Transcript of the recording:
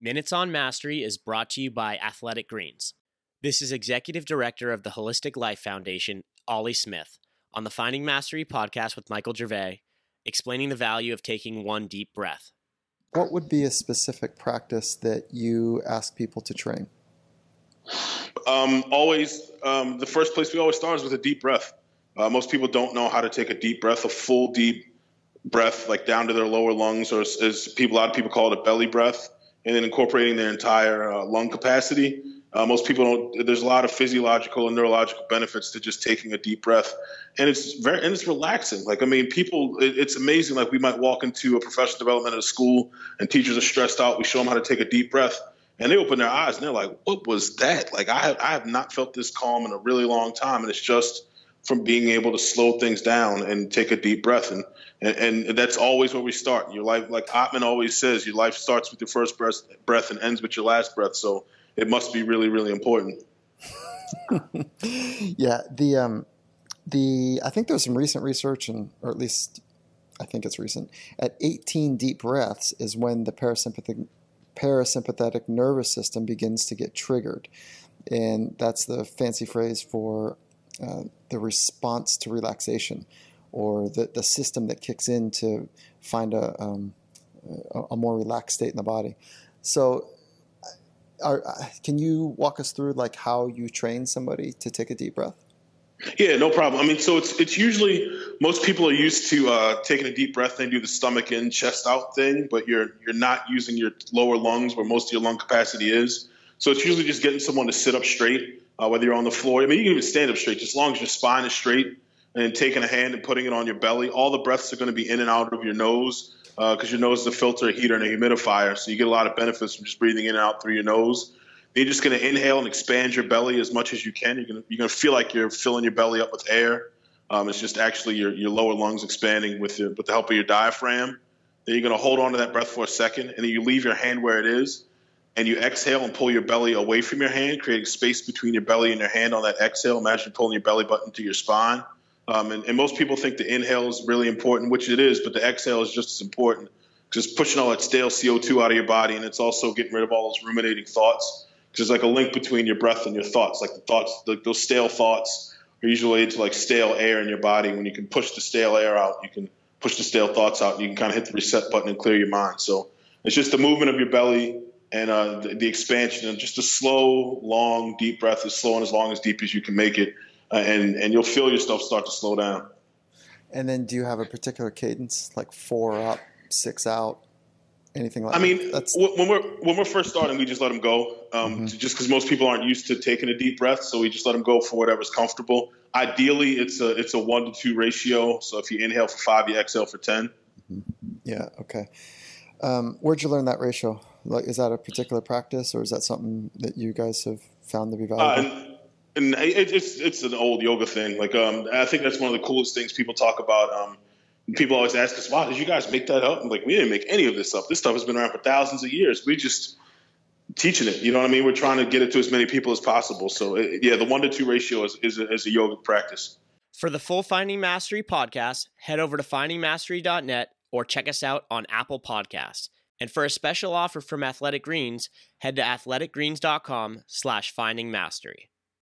Minutes on Mastery is brought to you by Athletic Greens. This is Executive Director of the Holistic Life Foundation, Ali Smith, on the Finding Mastery podcast with Michael Gervais, explaining the value of taking one deep breath. What would be a specific practice that you ask people to train? Um, always, um, the first place we always start is with a deep breath. Uh, most people don't know how to take a deep breath, a full deep breath, like down to their lower lungs, or as, as people, a lot of people call it a belly breath, and then incorporating their entire uh, lung capacity. Uh, most people don't. There's a lot of physiological and neurological benefits to just taking a deep breath, and it's very and it's relaxing. Like I mean, people, it, it's amazing. Like we might walk into a professional development at a school, and teachers are stressed out. We show them how to take a deep breath, and they open their eyes and they're like, "What was that?" Like I have, I have not felt this calm in a really long time, and it's just from being able to slow things down and take a deep breath. And, and, and that's always where we start. Your life, like Atman always says, your life starts with your first breath, breath and ends with your last breath. So it must be really, really important. yeah. The, um, the, I think there's some recent research and, or at least I think it's recent at 18 deep breaths is when the parasympathetic, parasympathetic nervous system begins to get triggered. And that's the fancy phrase for uh, the response to relaxation or the, the system that kicks in to find a, um, a, a, more relaxed state in the body. So, are, can you walk us through like how you train somebody to take a deep breath? Yeah, no problem. I mean, so it's it's usually most people are used to uh, taking a deep breath. and do the stomach in, chest out thing, but you're you're not using your lower lungs where most of your lung capacity is. So it's usually just getting someone to sit up straight uh, whether you're on the floor. I mean, you can even stand up straight, just as long as your spine is straight and taking a hand and putting it on your belly. All the breaths are going to be in and out of your nose because uh, your nose is a filter, a heater, and a humidifier. So you get a lot of benefits from just breathing in and out through your nose. Then you're just going to inhale and expand your belly as much as you can. You're going to, you're to feel like you're filling your belly up with air. Um, it's just actually your, your lower lungs expanding with, your, with the help of your diaphragm. Then you're going to hold on to that breath for a second, and then you leave your hand where it is and you exhale and pull your belly away from your hand, creating space between your belly and your hand on that exhale. Imagine pulling your belly button to your spine. Um, and, and, most people think the inhale is really important, which it is, but the exhale is just as important. Just pushing all that stale CO2 out of your body, and it's also getting rid of all those ruminating thoughts. Because there's like a link between your breath and your thoughts. Like the thoughts, the, those stale thoughts are usually into like stale air in your body. When you can push the stale air out, you can push the stale thoughts out. and You can kind of hit the reset button and clear your mind. So it's just the movement of your belly and uh, the, the, expansion and just a slow, long, deep breath, as slow and as long as deep as you can make it, uh, and and you'll feel yourself start to slow down. And then, do you have a particular cadence, like four up, six out, anything like? That? I mean, That's... when we're when we're first starting, we just let them go, um, mm-hmm. just because most people aren't used to taking a deep breath, so we just let them go for whatever's comfortable. Ideally, it's a it's a one to two ratio. So if you inhale for five, you exhale for 10 mm-hmm. Yeah. Okay. Um, where'd you learn that ratio? Like, is that a particular practice, or is that something that you guys have found to be valuable? Uh, and, and it, it's it's an old yoga thing. Like, um, I think that's one of the coolest things people talk about. Um, people always ask us, "Wow, did you guys make that up?" I'm like, we didn't make any of this up. This stuff has been around for thousands of years. We just teaching it. You know what I mean? We're trying to get it to as many people as possible. So, it, yeah, the one to two ratio is is a, is a yoga practice. For the full Finding Mastery podcast, head over to findingmastery.net or check us out on Apple Podcasts. And for a special offer from Athletic Greens, head to athleticgreens.com slash finding mastery.